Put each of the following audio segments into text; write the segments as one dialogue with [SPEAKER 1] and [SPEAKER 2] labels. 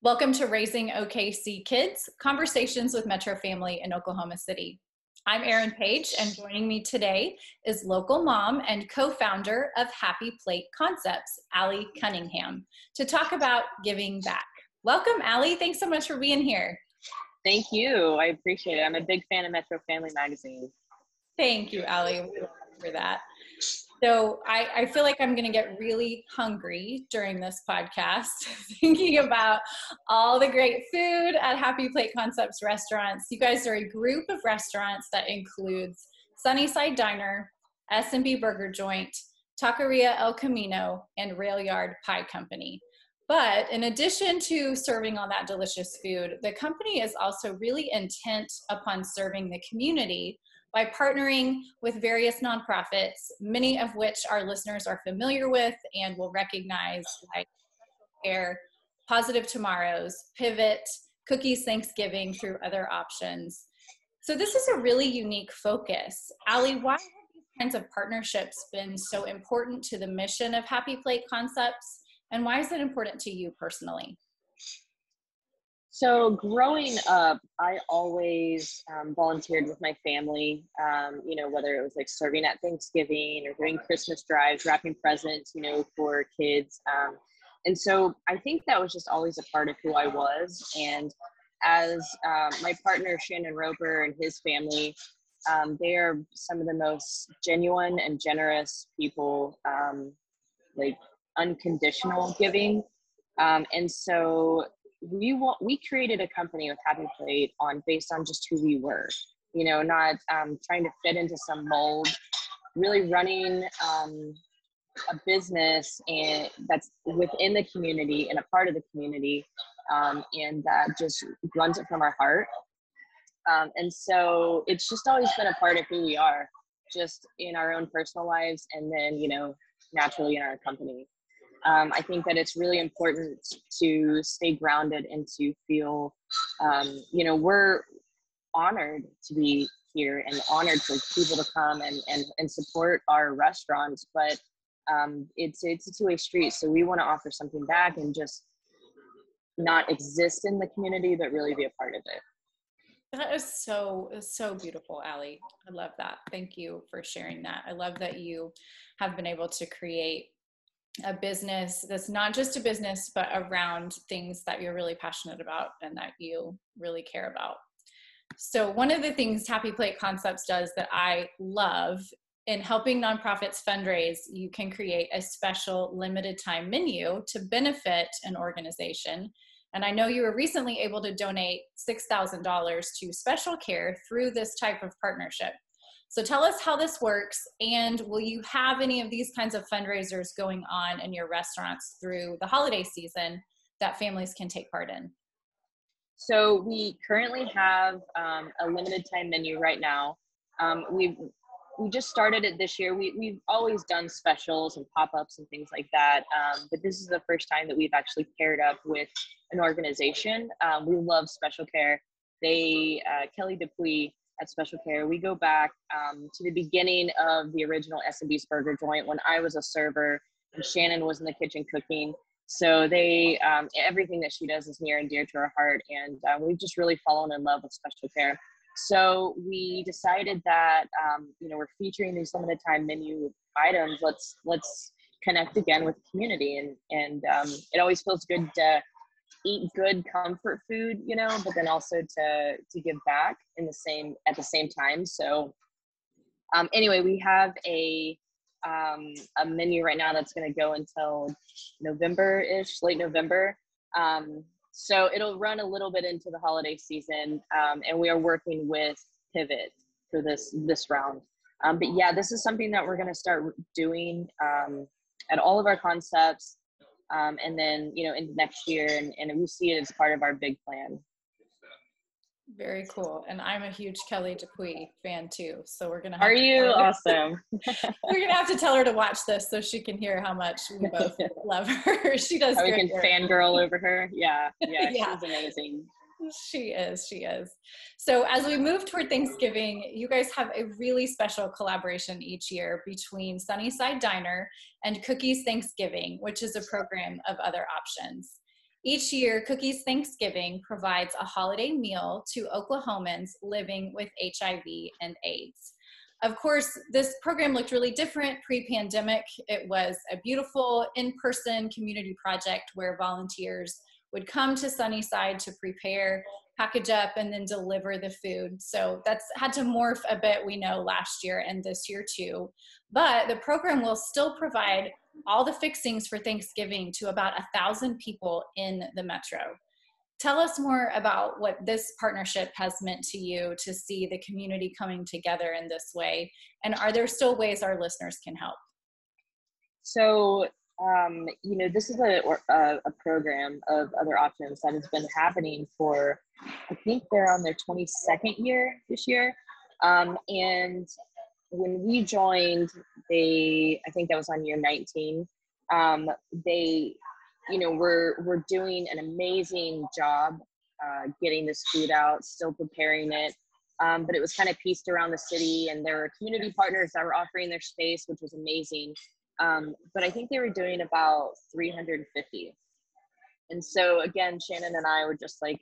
[SPEAKER 1] Welcome to Raising OKC Kids Conversations with Metro Family in Oklahoma City. I'm Erin Page, and joining me today is local mom and co founder of Happy Plate Concepts, Aly Cunningham, to talk about giving back. Welcome, Aly. Thanks so much for being here.
[SPEAKER 2] Thank you. I appreciate it. I'm a big fan of Metro Family Magazine.
[SPEAKER 1] Thank you, Aly, for that. So I, I feel like I'm going to get really hungry during this podcast, thinking about all the great food at Happy Plate Concepts restaurants. You guys are a group of restaurants that includes Sunnyside Diner, S&B Burger Joint, Taqueria El Camino, and Rail Yard Pie Company. But in addition to serving all that delicious food, the company is also really intent upon serving the community by partnering with various nonprofits, many of which our listeners are familiar with and will recognize, like Care, Positive Tomorrows, Pivot, Cookies Thanksgiving through other options. So this is a really unique focus. Aly, why have these kinds of partnerships been so important to the mission of Happy Plate Concepts? And why is it important to you personally?
[SPEAKER 2] So growing up, I always um, volunteered with my family. Um, you know, whether it was like serving at Thanksgiving or doing Christmas drives, wrapping presents, you know, for kids. Um, and so I think that was just always a part of who I was. And as uh, my partner Shannon Roper and his family, um, they are some of the most genuine and generous people, um, like unconditional giving. Um, and so we want we created a company with Happy Plate on based on just who we were, you know, not um, trying to fit into some mold. Really running um, a business and that's within the community and a part of the community, um, and that just runs it from our heart. Um, and so it's just always been a part of who we are, just in our own personal lives, and then you know naturally in our company um, I think that it's really important to stay grounded and to feel, um, you know, we're honored to be here and honored for people to come and, and, and support our restaurants. But um, it's, it's a two way street. So we want to offer something back and just not exist in the community, but really be a part of it.
[SPEAKER 1] That is so so beautiful, Aly. I love that. Thank you for sharing that. I love that you have been able to create a business that's not just a business, but around things that you're really passionate about and that you really care about. So, one of the things Happy Plate Concepts does that I love in helping nonprofits fundraise, you can create a special limited time menu to benefit an organization. And I know you were recently able to donate $6,000 to special care through this type of partnership. So tell us how this works and will you have any of these kinds of fundraisers going on in your restaurants through the holiday season that families can take part in?
[SPEAKER 2] So we currently have um, a limited time menu right now. Um, we've we just started it this year. We, we've always done specials and pop-ups and things like that. Um, but this is the first time that we've actually paired up with an organization. Um, we love special care. They, uh, Kelly Dupuy at Special Care. We go back um, to the beginning of the original S&B's Burger Joint when I was a server and Shannon was in the kitchen cooking. So they, um, everything that she does is near and dear to our heart, and uh, we've just really fallen in love with Special Care. So we decided that um, you know we're featuring these limited time menu items. Let's let's connect again with the community, and and um, it always feels good to eat good comfort food you know but then also to to give back in the same at the same time. So um anyway we have a um a menu right now that's going to go until november ish late november. Um so it'll run a little bit into the holiday season um and we are working with pivot for this this round. Um but yeah this is something that we're going to start doing um at all of our concepts um, and then you know into next year and, and we see it as part of our big plan.
[SPEAKER 1] Very cool. And i'm a huge kelly dupuy fan too so we're gonna
[SPEAKER 2] are you? awesome.
[SPEAKER 1] We're gonna have to tell her to watch this so she can hear how much we both love her. She does
[SPEAKER 2] how we can fangirl over her. Yeah yeah, yeah. she's amazing
[SPEAKER 1] she is she is so as we move toward thanksgiving you guys have a really special collaboration each year between sunnyside diner and cookies thanksgiving which is a program of other options Each year, Cookies Thanksgiving provides a holiday meal to Oklahomans living with HIV and AIDS. Of course, this program looked really different pre pandemic. It was a beautiful in person community project where volunteers would come to Sunnyside to prepare, package up, and then deliver the food. So that's had to morph a bit, we know, last year and this year too. But the program will still provide all the fixings for Thanksgiving to about a thousand people in the metro. Tell us more about what this partnership has meant to you to see the community coming together in this way. And are there still ways our listeners can help?
[SPEAKER 2] So, um, you know, this is a, a, a, program of other options that has been happening for, I think they're on their 22nd year this year. Um, and when we joined, they, I think that was on year 19, um, they you know we're we're doing an amazing job uh, getting this food out still preparing it um, but it was kind of pieced around the city and there were community partners that were offering their space which was amazing um, but i think they were doing about 350 and so again shannon and i were just like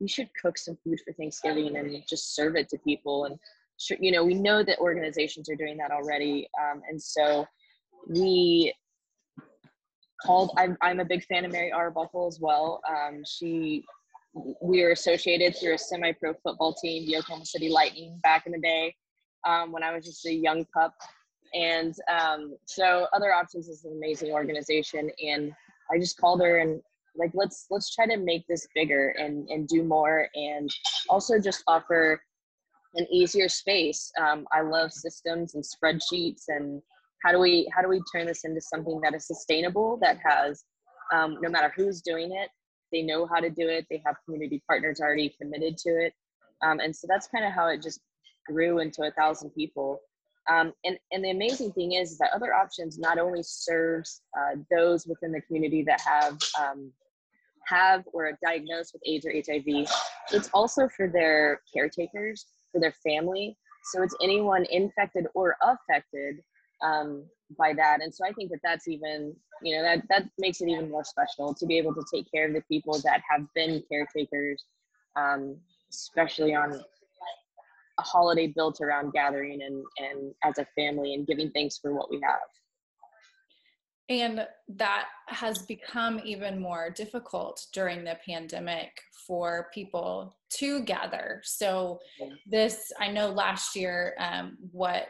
[SPEAKER 2] we should cook some food for thanksgiving and just serve it to people and you know we know that organizations are doing that already um, and so we called. I'm I'm a big fan of Mary Arbuckle as well. Um, she we were associated through a semi-pro football team, the Oklahoma City Lightning, back in the day um, when I was just a young pup. And um, so, Other Options is an amazing organization, and I just called her and like let's let's try to make this bigger and and do more, and also just offer an easier space. Um, I love systems and spreadsheets and how do we how do we turn this into something that is sustainable that has um, no matter who's doing it they know how to do it they have community partners already committed to it um, and so that's kind of how it just grew into a thousand people um, and and the amazing thing is, that other options not only serves uh, those within the community that have um, have or are diagnosed with AIDS or HIV, it's also for their caretakers, for their family. So it's anyone infected or affected um, by that. And so I think that that's even, you know, that, that makes it even more special to be able to take care of the people that have been caretakers, um, especially on a holiday built around gathering and, and as a family and giving thanks for what we have.
[SPEAKER 1] And that has become even more difficult during the pandemic for people to gather. So, this, I know last year, um, what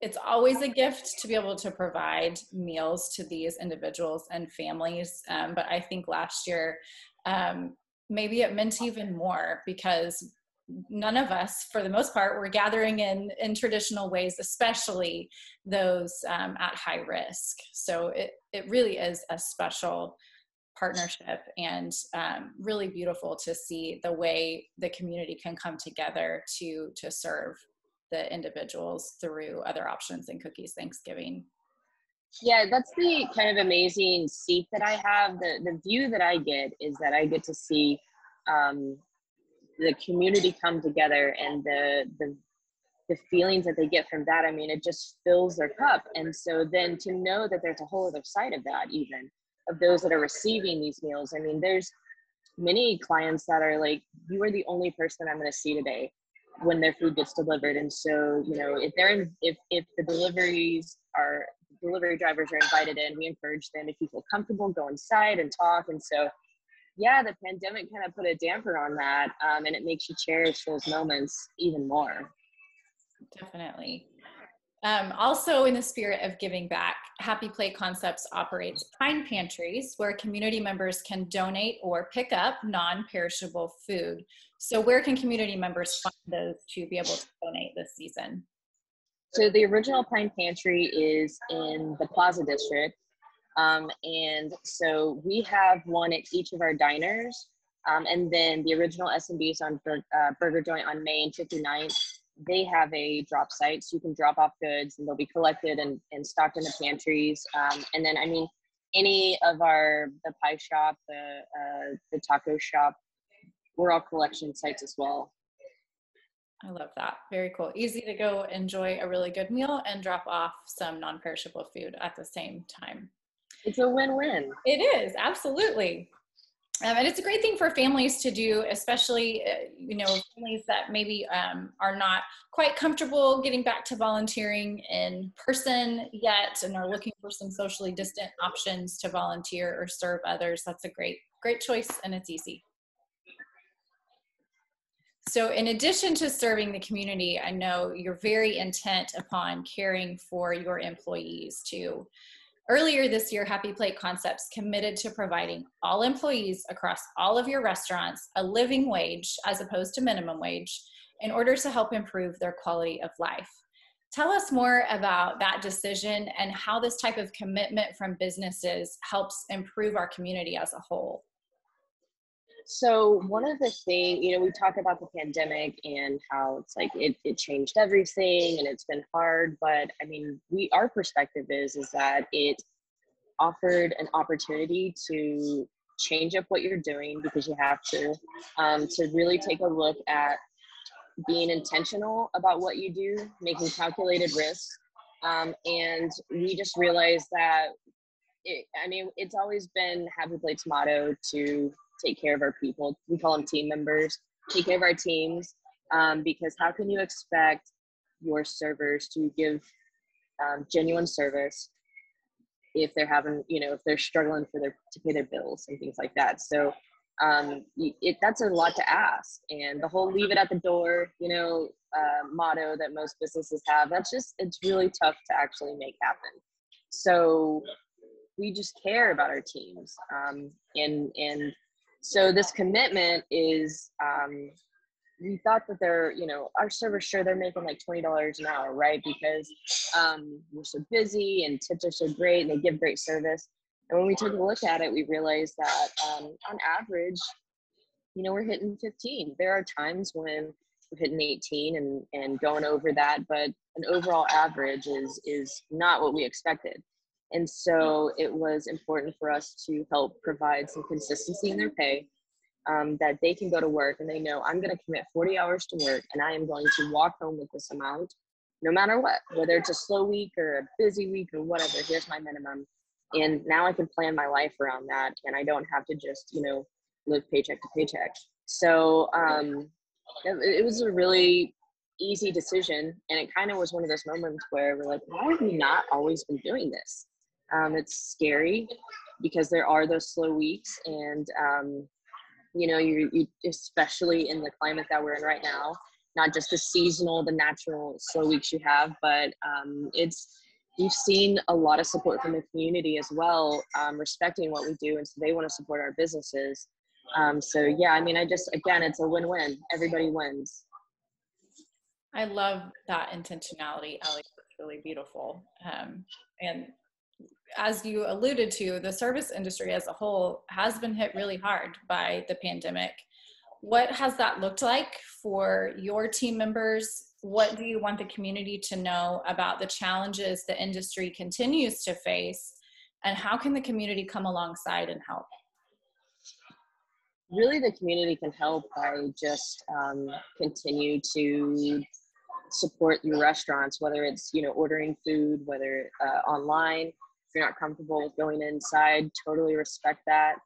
[SPEAKER 1] it's always a gift to be able to provide meals to these individuals and families. Um, but I think last year, um, maybe it meant even more because none of us, for the most part, were gathering in in traditional ways, especially those um, at high risk. So it it really is a special partnership and um, really beautiful to see the way the community can come together to to serve the individuals through other options in cookies Thanksgiving.
[SPEAKER 2] Yeah, that's the kind of amazing seat that I have. The the view that I get is that I get to see um, the community come together and the the the feelings that they get from that. I mean, it just fills their cup. And so then to know that there's a whole other side of that, even of those that are receiving these meals. I mean, there's many clients that are like, you are the only person I'm going to see today when their food gets delivered. And so, you know, if they're in, if if the deliveries are delivery drivers are invited in, we encourage them if you feel comfortable, go inside and talk. And so, yeah, the pandemic kind of put a damper on that, um, and it makes you cherish those moments even more.
[SPEAKER 1] Definitely. Um, also, in the spirit of giving back, Happy Plate Concepts operates Pine Pantries where community members can donate or pick up non perishable food. So, where can community members find those to be able to donate this season?
[SPEAKER 2] So, the original Pine Pantry is in the Plaza District. Um, and so we have one at each of our diners. Um, and then the original S&B is on uh, Burger Joint on Main 59th they have a drop site so you can drop off goods and they'll be collected and, and stocked in the pantries. Um, and then i mean any of our the pie shop the uh, the taco shop we're all collection sites as well.
[SPEAKER 1] I love that. Very cool. Easy to go enjoy a really good meal and drop off some non-perishable food at the same time
[SPEAKER 2] it's a win-win
[SPEAKER 1] it is absolutely Um, and it's a great thing for families to do, especially uh, you know families that maybe um, are not quite comfortable getting back to volunteering in person yet, and are looking for some socially distant options to volunteer or serve others. That's a great great choice, and it's easy. So, in addition to serving the community, I know you're very intent upon caring for your employees too. Earlier this year, Happy Plate Concepts committed to providing all employees across all of your restaurants a living wage as opposed to minimum wage in order to help improve their quality of life. Tell us more about that decision and how this type of commitment from businesses helps improve our community as a whole.
[SPEAKER 2] So one of the things, you know, we talk about the pandemic and how it's like it, it changed everything and it's been hard. But I mean, we our perspective is is that it offered an opportunity to change up what you're doing because you have to, um, to really take a look at being intentional about what you do, making calculated risks. Um, and we just realized that it, I mean, it's always been Happy Plate's motto to take care of our people. We call them team members. Take care of our teams um, because how can you expect your servers to give um, genuine service if they're having, you know, if they're struggling for their to pay their bills and things like that. So um, it, that's a lot to ask. And the whole leave it at the door, you know, uh, motto that most businesses have, that's just, it's really tough to actually make happen. So we just care about our teams. Um, and, and so this commitment is um, we thought that they're you know our servers sure they're making like $20 an hour right? Because um, we're so busy and tips are so great and they give great service. And when we took a look at it we realized that um, on average you know we're hitting 15 there are times when we're hitting 18 and and going over that but an overall average is is not what we expected and so it was important for us to help provide some consistency in their pay, um, that they can go to work and they know I'm going to commit 40 hours to work and I am going to walk home with this amount no matter what, whether it's a slow week or a busy week or whatever, here's my minimum. And now I can plan my life around that and I don't have to just, you know, live paycheck to paycheck. So um, it, it was a really easy decision. And it kind of was one of those moments where we're like, why have we not always been doing this? Um, it's scary because there are those slow weeks, and um, you know, you, you especially in the climate that we're in right now, not just the seasonal, the natural slow weeks you have, but um, it's you've seen a lot of support from the community as well, um, respecting what we do, and so they want to support our businesses. Um, so yeah, I mean, I just again, it's a win-win. Everybody wins.
[SPEAKER 1] I love that intentionality, Ellie. It's really beautiful. Um, and as you alluded to, the service industry as a whole has been hit really hard by the pandemic. What has that looked like for your team members? What do you want the community to know about the challenges the industry continues to face? And how can the community come alongside and help?
[SPEAKER 2] Really, the community can help by just um, continue to support your restaurants, whether it's you know ordering food, whether uh, online, if you're not comfortable with going inside, totally respect that.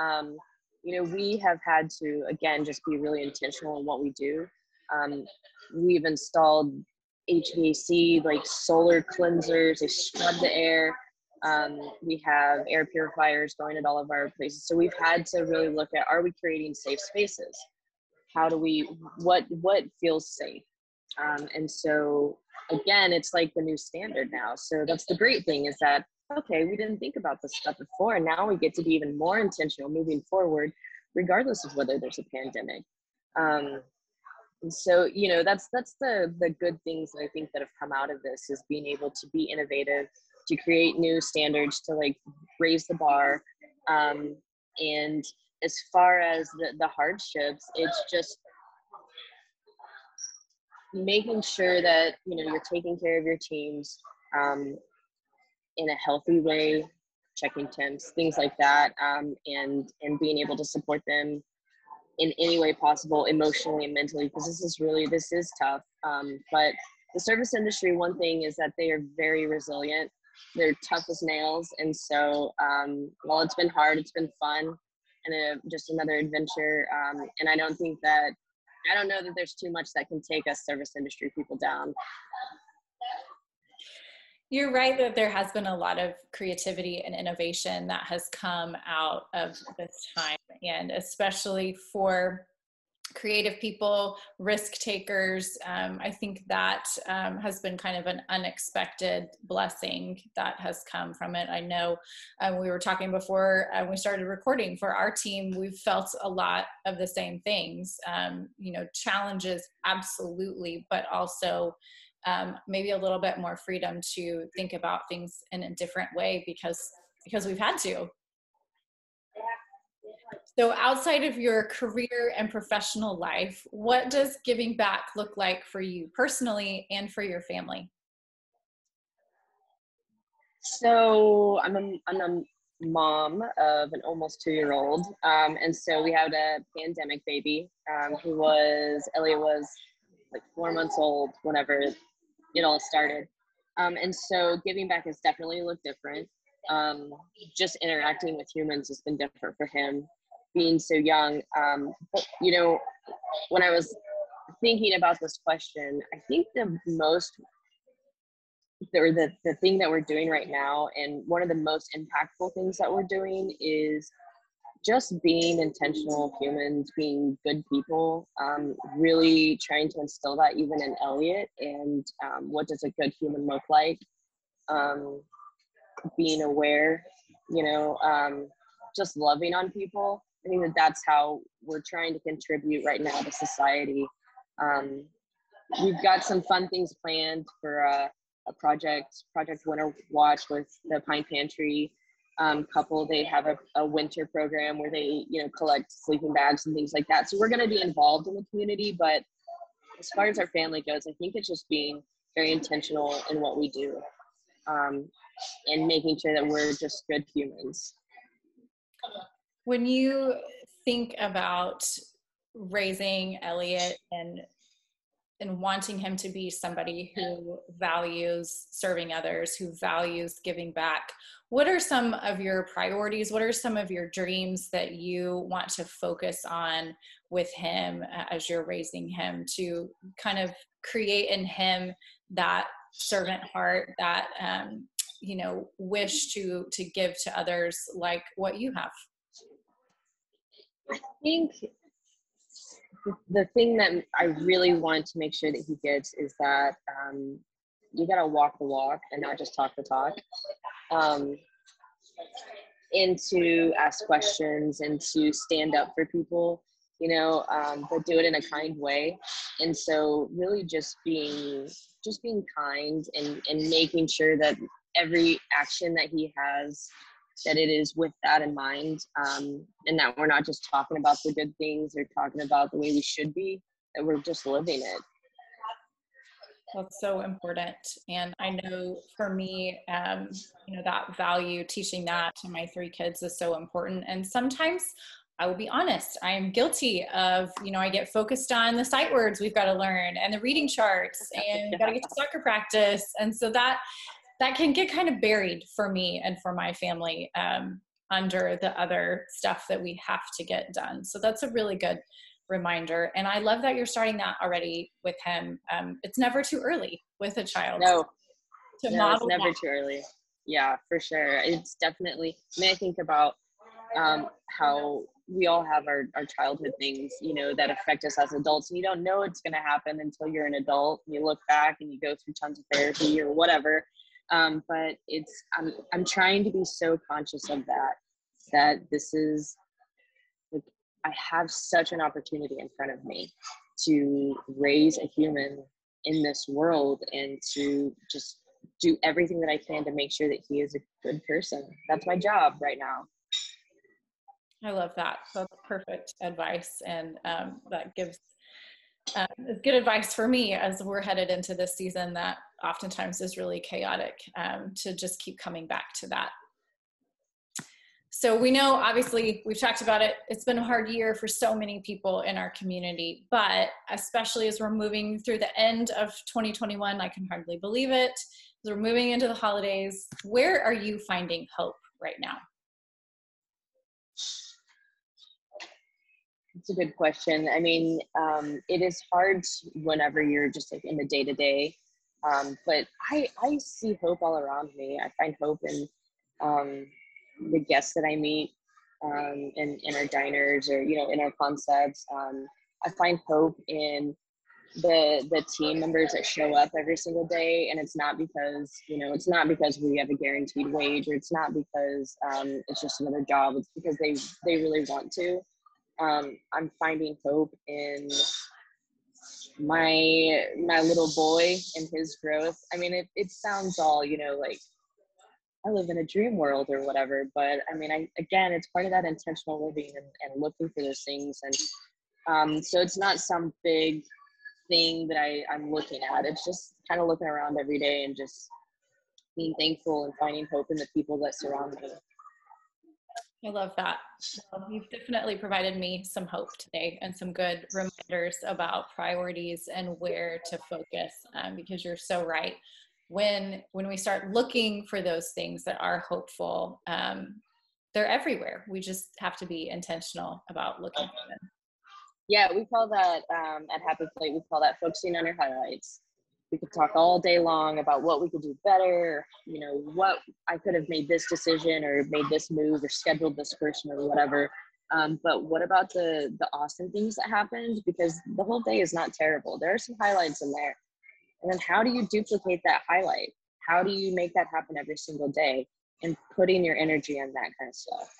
[SPEAKER 2] Um, you know, we have had to, again, just be really intentional in what we do. Um, we've installed HVAC, like solar cleansers, they scrub the air. Um, we have air purifiers going at all of our places. So we've had to really look at, are we creating safe spaces? How do we, what, what feels safe? Um, and so again, it's like the new standard now. So that's the great thing is that okay, we didn't think about this stuff before. And now we get to be even more intentional moving forward, regardless of whether there's a pandemic. Um, and so, you know, that's that's the the good things that I think that have come out of this is being able to be innovative, to create new standards, to like raise the bar. Um, and as far as the, the hardships, it's just making sure that you know you're taking care of your teams um, in a healthy way, checking temps, things like that, um, and and being able to support them in any way possible, emotionally and mentally, because this is really this is tough. Um, but the service industry, one thing is that they are very resilient. They're tough as nails, and so um, while it's been hard, it's been fun, and a, just another adventure. Um, and I don't think that I don't know that there's too much that can take us service industry people down.
[SPEAKER 1] You're right that there has been a lot of creativity and innovation that has come out of this time, and especially for creative people, risk takers. Um, I think that um, has been kind of an unexpected blessing that has come from it. I know um, we were talking before uh, we started recording for our team, we've felt a lot of the same things. Um, you know, challenges, absolutely, but also um, maybe a little bit more freedom to think about things in a different way because because we've had to so, outside of your career and professional life, what does giving back look like for you personally and for your family?
[SPEAKER 2] So, I'm a, I'm a mom of an almost two year old. Um, and so we had a pandemic baby um, who was, Elliot was like four months old whenever it all started. Um, and so giving back has definitely looked different. Um, just interacting with humans has been different for him being so young. Um, but, you know, when I was thinking about this question, I think the most or the, the thing that we're doing right now and one of the most impactful things that we're doing is just being intentional humans being good people um, really trying to instill that even in elliot and um, what does a good human look like? Um, being aware you know um, just loving on people. I think that that's how we're trying to contribute right now to society. Um, we've got some fun things planned for a, a project, Project Winter Watch with the Pine Pantry um, couple. They have a, a, winter program where they, you know, collect sleeping bags and things like that. So we're going to be involved in the community, but as far as our family goes, I think it's just being very intentional in what we do um, and making sure that we're just good humans.
[SPEAKER 1] When you think about raising Elliot and and wanting him to be somebody who values serving others, who values giving back. What are some of your priorities? What are some of your dreams that you want to focus on with him as you're raising him to kind of create in him that servant heart, that um, you know wish to to give to others like what you have?
[SPEAKER 2] I think the thing that I really want to make sure that he gets is that um, you got to walk the walk and not just talk the talk. Um, and to ask questions and to stand up for people, you know, um, but do it in a kind way. And so, really, just being just being kind and and making sure that every action that he has that it is with that in mind um, and that we're not just talking about the good things or talking about the way we should be that we're just living it
[SPEAKER 1] that's so important and i know for me um, you know that value teaching that to my three kids is so important and sometimes I will be honest, I am guilty of, you know, I get focused on the sight words we've got to learn and the reading charts and got to get to soccer practice. And so that that can get kind of buried for me and for my family um, under the other stuff that we have to get done. So that's a really good reminder. And I love that you're starting that already with him. Um, it's never too early with a child.
[SPEAKER 2] No, to no, it's never that. too early. Yeah, for sure. It's definitely. I mean, I think about um, how we all have our, our childhood things, you know, that affect us as adults. And you don't know it's going to happen until you're an adult. You look back and you go through tons of therapy or whatever um, but it's I'm I'm trying to be so conscious of that that this is I have such an opportunity in front of me to raise a human in this world and to just do everything that I can to make sure that he is a good person. That's my job right now.
[SPEAKER 1] I love that. That's perfect advice, and um, that gives uh, good advice for me as we're headed into this season that oftentimes is really chaotic um, to just keep coming back to that. So we know, obviously, we've talked about it. It's been a hard year for so many people in our community, but especially as we're moving through the end of 2021, I can hardly believe it. As we're moving into the holidays, where are you finding hope right now?
[SPEAKER 2] It's a good question. I mean, um, it is hard whenever you're just like in the day to day. But I, I see hope all around me. I find hope in um, the guests that I meet um, in, in our diners or, you know, in our concepts. Um, I find hope in the the team members that show up every single day. And it's not because you know it's not because we have a guaranteed wage or it's not because um, it's just another job. It's because they they really want to. Um, i'm finding hope in my my little boy and his growth. I mean it, it sounds all you know like i live in a dream world or whatever but i mean i again it's part of that intentional living and, and looking for those things and um, so it's not some big thing that I, I'm looking at. It's just kind of looking around every day and just being thankful and finding hope in the people that surround me.
[SPEAKER 1] I love that. Well, you've definitely provided me some hope today and some good reminders about priorities and where to focus um, because you're so right. When when we start looking for those things that are hopeful, um, they're everywhere. We just have to be intentional about looking for them.
[SPEAKER 2] Yeah, we call that um, at Happy Plate. We call that focusing on your highlights. We could talk all day long about what we could do better. You know, what I could have made this decision or made this move or scheduled this person or whatever. Um, but what about the the awesome things that happened? Because the whole day is not terrible. There are some highlights in there. And then how do you duplicate that highlight? How do you make that happen every single day? And putting your energy on that kind of stuff.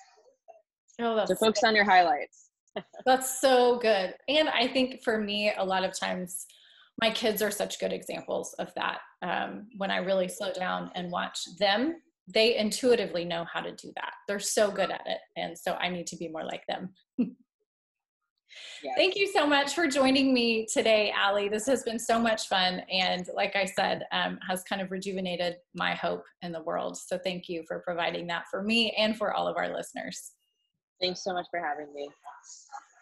[SPEAKER 2] Oh, so focus on your highlights.
[SPEAKER 1] That's so good. And I think for me, a lot of times, my kids are such good examples of that. Um, when I really slow down and watch them, they intuitively know how to do that. They're so good at it. And so I need to be more like them. Yes. Thank you so much for joining me today, Aly. This has been so much fun. And like I said, um, has kind of rejuvenated my hope in the world. So thank you for providing that for me and for all of our listeners.
[SPEAKER 2] Thanks so much for having me.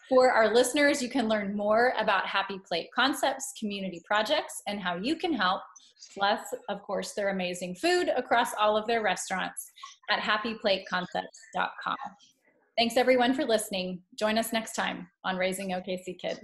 [SPEAKER 1] For our listeners, you can learn more about Happy Plate Concepts community projects and how you can help, plus, of course, their amazing food across all of their restaurants at happyplateconcepts.com. Thanks everyone for listening. Join us next time on Raising OKC Kids.